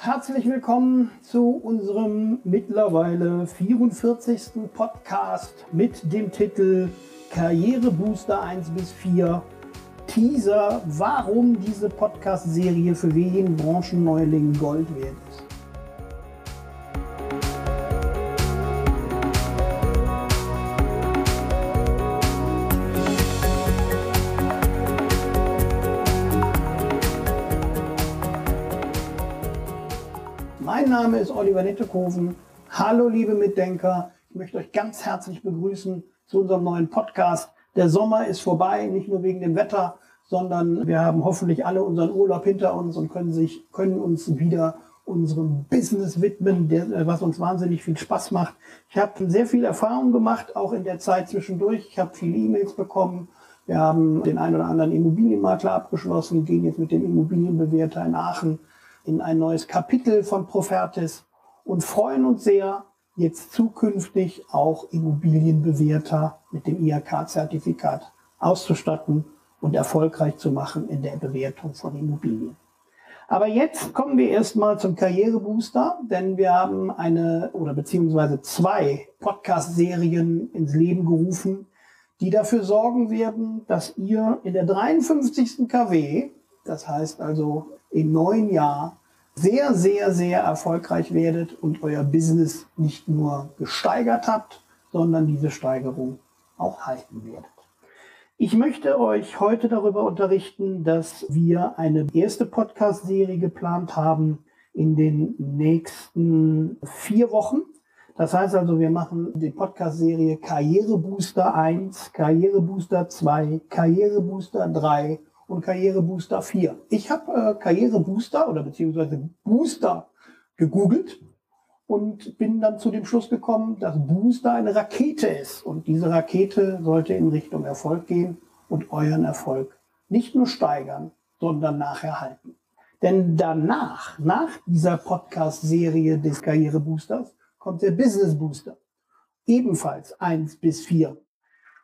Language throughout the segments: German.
herzlich willkommen zu unserem mittlerweile 44. Podcast mit dem Titel Karrierebooster 1 bis 4 Teaser, warum diese Podcast-Serie für jeden Branchenneuling Gold wert Mein Name ist Oliver Nittekoven. Hallo liebe Mitdenker, ich möchte euch ganz herzlich begrüßen zu unserem neuen Podcast. Der Sommer ist vorbei, nicht nur wegen dem Wetter, sondern wir haben hoffentlich alle unseren Urlaub hinter uns und können sich, können uns wieder unserem Business widmen, der, was uns wahnsinnig viel Spaß macht. Ich habe sehr viel Erfahrung gemacht, auch in der Zeit zwischendurch. Ich habe viele E-Mails bekommen. Wir haben den einen oder anderen Immobilienmakler abgeschlossen, gehen jetzt mit dem Immobilienbewerter in Aachen in ein neues Kapitel von Profertis und freuen uns sehr, jetzt zukünftig auch Immobilienbewerter mit dem IHK-Zertifikat auszustatten und erfolgreich zu machen in der Bewertung von Immobilien. Aber jetzt kommen wir erstmal zum Karrierebooster, denn wir haben eine oder beziehungsweise zwei Podcast-Serien ins Leben gerufen, die dafür sorgen werden, dass ihr in der 53. KW, das heißt also im neuen Jahr, sehr, sehr, sehr erfolgreich werdet und euer Business nicht nur gesteigert habt, sondern diese Steigerung auch halten werdet. Ich möchte euch heute darüber unterrichten, dass wir eine erste Podcast-Serie geplant haben in den nächsten vier Wochen. Das heißt also, wir machen die Podcast-Serie Karrierebooster 1, Karrierebooster 2, Karrierebooster 3 und Karrierebooster 4. Ich habe äh, Karrierebooster oder beziehungsweise Booster gegoogelt und bin dann zu dem Schluss gekommen, dass Booster eine Rakete ist. Und diese Rakete sollte in Richtung Erfolg gehen und euren Erfolg nicht nur steigern, sondern nachher halten. Denn danach, nach dieser Podcast-Serie des Karriereboosters, kommt der Business Booster. Ebenfalls eins bis vier.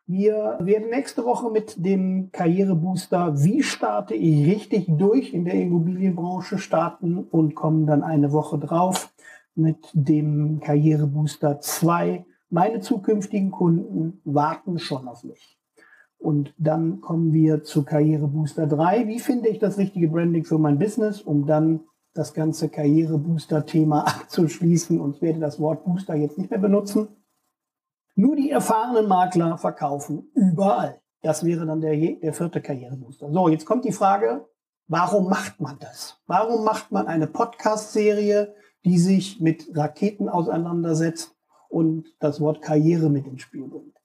Wir werden nächste Woche mit dem Karrierebooster Wie starte ich richtig durch in der Immobilienbranche starten und kommen dann eine Woche drauf mit dem Karrierebooster 2. Meine zukünftigen Kunden warten schon auf mich. Und dann kommen wir zu Karrierebooster 3. Wie finde ich das richtige Branding für mein Business, um dann das ganze Karrierebooster-Thema abzuschließen? Und ich werde das Wort Booster jetzt nicht mehr benutzen. Nur die erfahrenen Makler verkaufen überall. Das wäre dann der, der vierte Karrierebooster. So, jetzt kommt die Frage, warum macht man das? Warum macht man eine Podcast-Serie, die sich mit Raketen auseinandersetzt und das Wort Karriere mit ins Spiel bringt?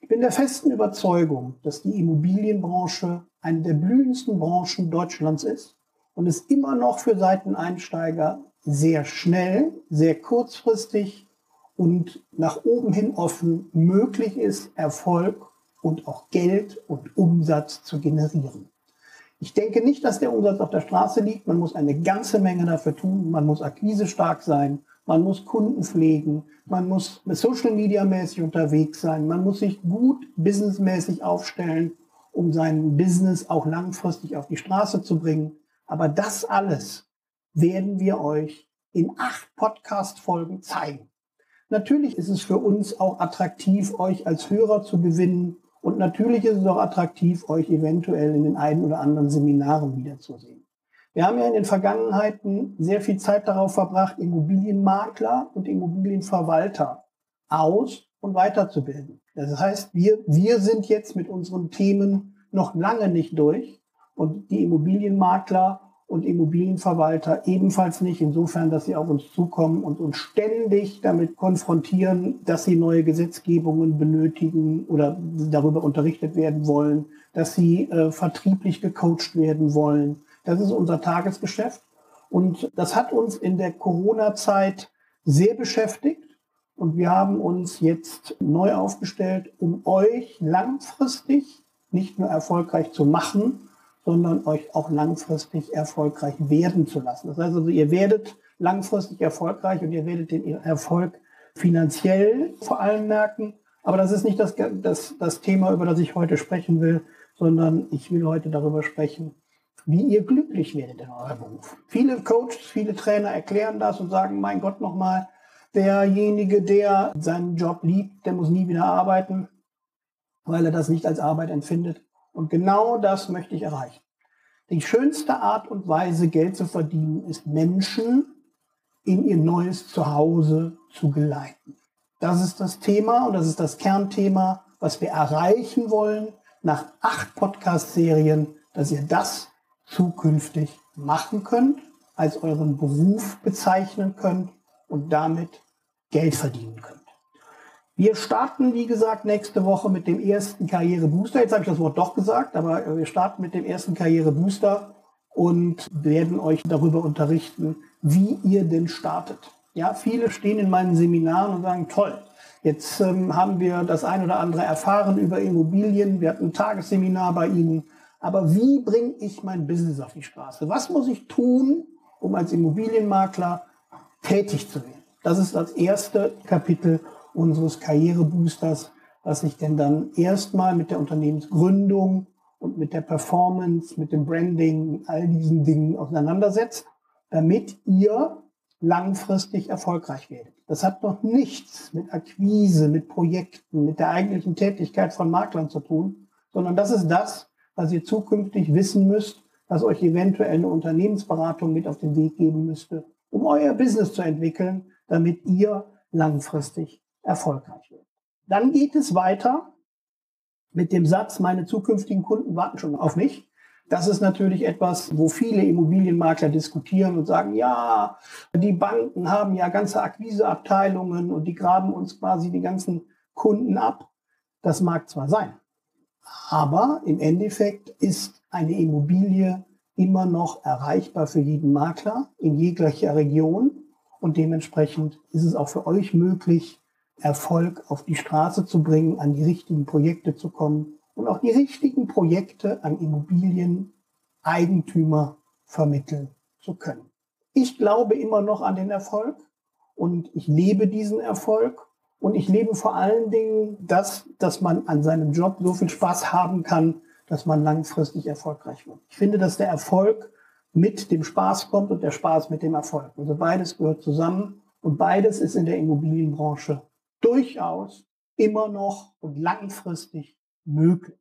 Ich bin der festen Überzeugung, dass die Immobilienbranche eine der blühendsten Branchen Deutschlands ist und es immer noch für Seiteneinsteiger sehr schnell, sehr kurzfristig und nach oben hin offen möglich ist, Erfolg und auch Geld und Umsatz zu generieren. Ich denke nicht, dass der Umsatz auf der Straße liegt. Man muss eine ganze Menge dafür tun. Man muss akquise stark sein. Man muss Kunden pflegen. Man muss Social Media mäßig unterwegs sein. Man muss sich gut businessmäßig aufstellen, um sein Business auch langfristig auf die Straße zu bringen. Aber das alles werden wir euch in acht Podcast-Folgen zeigen. Natürlich ist es für uns auch attraktiv, euch als Hörer zu gewinnen. Und natürlich ist es auch attraktiv, euch eventuell in den einen oder anderen Seminaren wiederzusehen. Wir haben ja in den Vergangenheiten sehr viel Zeit darauf verbracht, Immobilienmakler und Immobilienverwalter aus- und weiterzubilden. Das heißt, wir, wir sind jetzt mit unseren Themen noch lange nicht durch. Und die Immobilienmakler und Immobilienverwalter ebenfalls nicht, insofern, dass sie auf uns zukommen und uns ständig damit konfrontieren, dass sie neue Gesetzgebungen benötigen oder darüber unterrichtet werden wollen, dass sie äh, vertrieblich gecoacht werden wollen. Das ist unser Tagesgeschäft. Und das hat uns in der Corona-Zeit sehr beschäftigt. Und wir haben uns jetzt neu aufgestellt, um euch langfristig nicht nur erfolgreich zu machen, sondern euch auch langfristig erfolgreich werden zu lassen. Das heißt also, ihr werdet langfristig erfolgreich und ihr werdet den Erfolg finanziell vor allem merken. Aber das ist nicht das, das, das Thema, über das ich heute sprechen will, sondern ich will heute darüber sprechen, wie ihr glücklich werdet in eurem Beruf. Viele Coaches, viele Trainer erklären das und sagen, mein Gott nochmal, derjenige, der seinen Job liebt, der muss nie wieder arbeiten, weil er das nicht als Arbeit empfindet. Und genau das möchte ich erreichen. Die schönste Art und Weise, Geld zu verdienen, ist Menschen in ihr neues Zuhause zu geleiten. Das ist das Thema und das ist das Kernthema, was wir erreichen wollen nach acht Podcast-Serien, dass ihr das zukünftig machen könnt, als euren Beruf bezeichnen könnt und damit Geld verdienen könnt. Wir starten, wie gesagt, nächste Woche mit dem ersten Karrierebooster. Jetzt habe ich das Wort doch gesagt, aber wir starten mit dem ersten Karrierebooster und werden euch darüber unterrichten, wie ihr denn startet. Ja, viele stehen in meinen Seminaren und sagen, toll, jetzt ähm, haben wir das ein oder andere erfahren über Immobilien. Wir hatten ein Tagesseminar bei Ihnen. Aber wie bringe ich mein Business auf die Straße? Was muss ich tun, um als Immobilienmakler tätig zu werden? Das ist das erste Kapitel unseres Karriereboosters, was sich denn dann erstmal mit der Unternehmensgründung und mit der Performance, mit dem Branding, mit all diesen Dingen auseinandersetzt, damit ihr langfristig erfolgreich werdet. Das hat noch nichts mit Akquise, mit Projekten, mit der eigentlichen Tätigkeit von Maklern zu tun, sondern das ist das, was ihr zukünftig wissen müsst, was euch eventuell eine Unternehmensberatung mit auf den Weg geben müsste, um euer Business zu entwickeln, damit ihr langfristig erfolgreich wird. Dann geht es weiter mit dem Satz, meine zukünftigen Kunden warten schon auf mich. Das ist natürlich etwas, wo viele Immobilienmakler diskutieren und sagen, ja, die Banken haben ja ganze Akquiseabteilungen und die graben uns quasi die ganzen Kunden ab. Das mag zwar sein, aber im Endeffekt ist eine Immobilie immer noch erreichbar für jeden Makler in jeglicher Region und dementsprechend ist es auch für euch möglich, Erfolg auf die Straße zu bringen, an die richtigen Projekte zu kommen und auch die richtigen Projekte an Immobilieneigentümer vermitteln zu können. Ich glaube immer noch an den Erfolg und ich lebe diesen Erfolg und ich lebe vor allen Dingen das, dass man an seinem Job so viel Spaß haben kann, dass man langfristig erfolgreich wird. Ich finde, dass der Erfolg mit dem Spaß kommt und der Spaß mit dem Erfolg. Also beides gehört zusammen und beides ist in der Immobilienbranche durchaus immer noch und langfristig möglich.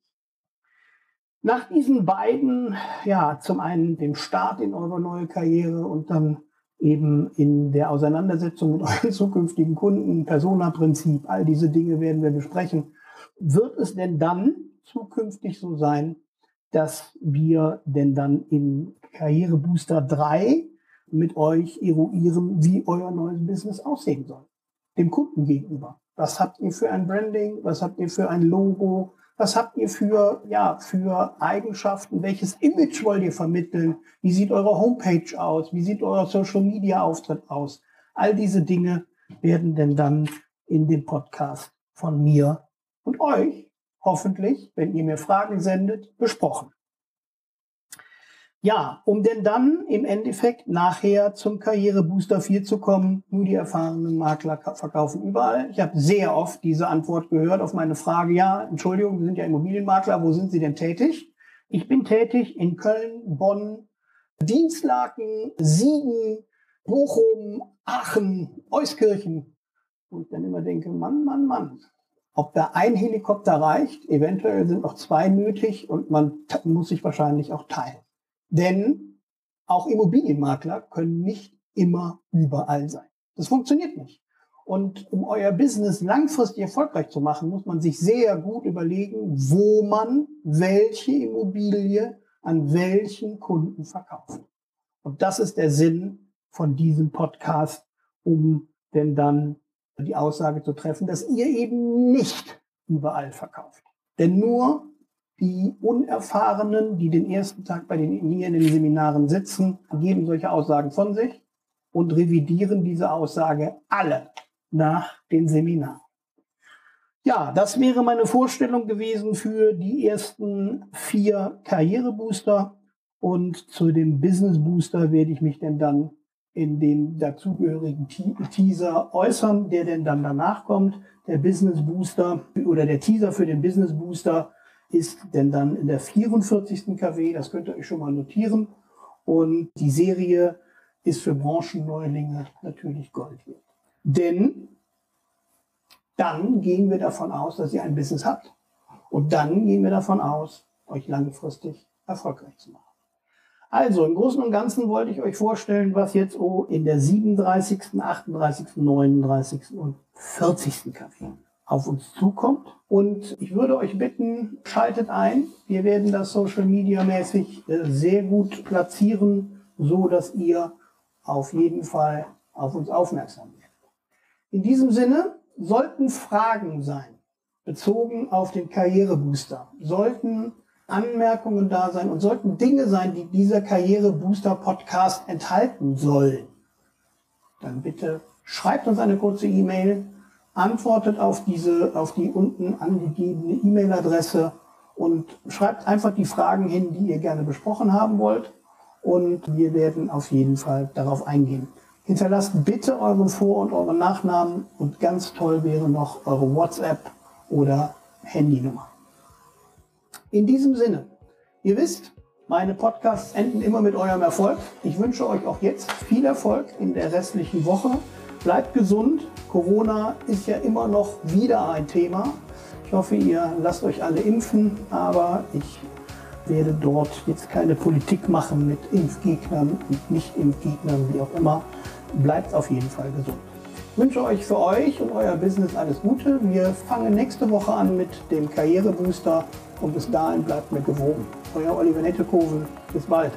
Nach diesen beiden, ja, zum einen dem Start in eure neue Karriere und dann eben in der Auseinandersetzung mit euren zukünftigen Kunden, Persona-Prinzip, all diese Dinge werden wir besprechen. Wird es denn dann zukünftig so sein, dass wir denn dann im Karrierebooster 3 mit euch eruieren, wie euer neues Business aussehen soll? Dem Kunden gegenüber. Was habt ihr für ein Branding? Was habt ihr für ein Logo? Was habt ihr für, ja, für Eigenschaften? Welches Image wollt ihr vermitteln? Wie sieht eure Homepage aus? Wie sieht euer Social Media Auftritt aus? All diese Dinge werden denn dann in dem Podcast von mir und euch hoffentlich, wenn ihr mir Fragen sendet, besprochen. Ja, um denn dann im Endeffekt nachher zum Karrierebooster 4 zu kommen, nur die erfahrenen Makler verkaufen überall. Ich habe sehr oft diese Antwort gehört auf meine Frage, ja, Entschuldigung, Sie sind ja Immobilienmakler, wo sind Sie denn tätig? Ich bin tätig in Köln, Bonn, Dienstlaken, Siegen, Bochum, Aachen, Euskirchen. Und ich dann immer denke, Mann, Mann, Mann, ob da ein Helikopter reicht, eventuell sind noch zwei nötig und man muss sich wahrscheinlich auch teilen. Denn auch Immobilienmakler können nicht immer überall sein. Das funktioniert nicht. Und um euer Business langfristig erfolgreich zu machen, muss man sich sehr gut überlegen, wo man welche Immobilie an welchen Kunden verkauft. Und das ist der Sinn von diesem Podcast, um denn dann die Aussage zu treffen, dass ihr eben nicht überall verkauft. Denn nur die Unerfahrenen, die den ersten Tag bei den hier in den Seminaren sitzen, geben solche Aussagen von sich und revidieren diese Aussage alle nach den Seminaren. Ja, das wäre meine Vorstellung gewesen für die ersten vier Karrierebooster. Und zu dem Business Booster werde ich mich denn dann in dem dazugehörigen Teaser äußern, der denn dann danach kommt. Der Business Booster oder der Teaser für den Business Booster ist denn dann in der 44. KW, das könnt ihr euch schon mal notieren. Und die Serie ist für Branchenneulinge natürlich Gold wert. Denn dann gehen wir davon aus, dass ihr ein Business habt. Und dann gehen wir davon aus, euch langfristig erfolgreich zu machen. Also im Großen und Ganzen wollte ich euch vorstellen, was jetzt in der 37., 38., 39. und 40. KW auf uns zukommt. Und ich würde euch bitten, schaltet ein. Wir werden das Social Media mäßig äh, sehr gut platzieren, so dass ihr auf jeden Fall auf uns aufmerksam werdet. In diesem Sinne sollten Fragen sein, bezogen auf den Karrierebooster, sollten Anmerkungen da sein und sollten Dinge sein, die dieser Karrierebooster Podcast enthalten sollen, dann bitte schreibt uns eine kurze E-Mail antwortet auf diese, auf die unten angegebene E-Mail-Adresse und schreibt einfach die Fragen hin, die ihr gerne besprochen haben wollt. Und wir werden auf jeden Fall darauf eingehen. Hinterlasst bitte euren Vor- und euren Nachnamen und ganz toll wäre noch eure WhatsApp oder Handynummer. In diesem Sinne, ihr wisst, meine Podcasts enden immer mit eurem Erfolg. Ich wünsche euch auch jetzt viel Erfolg in der restlichen Woche. Bleibt gesund. Corona ist ja immer noch wieder ein Thema. Ich hoffe, ihr lasst euch alle impfen, aber ich werde dort jetzt keine Politik machen mit Impfgegnern und Nicht-Impfgegnern, wie auch immer. Bleibt auf jeden Fall gesund. Ich wünsche euch für euch und euer Business alles Gute. Wir fangen nächste Woche an mit dem Karrierebooster und bis dahin bleibt mir gewogen. Euer Oliver Nettekoven. Bis bald.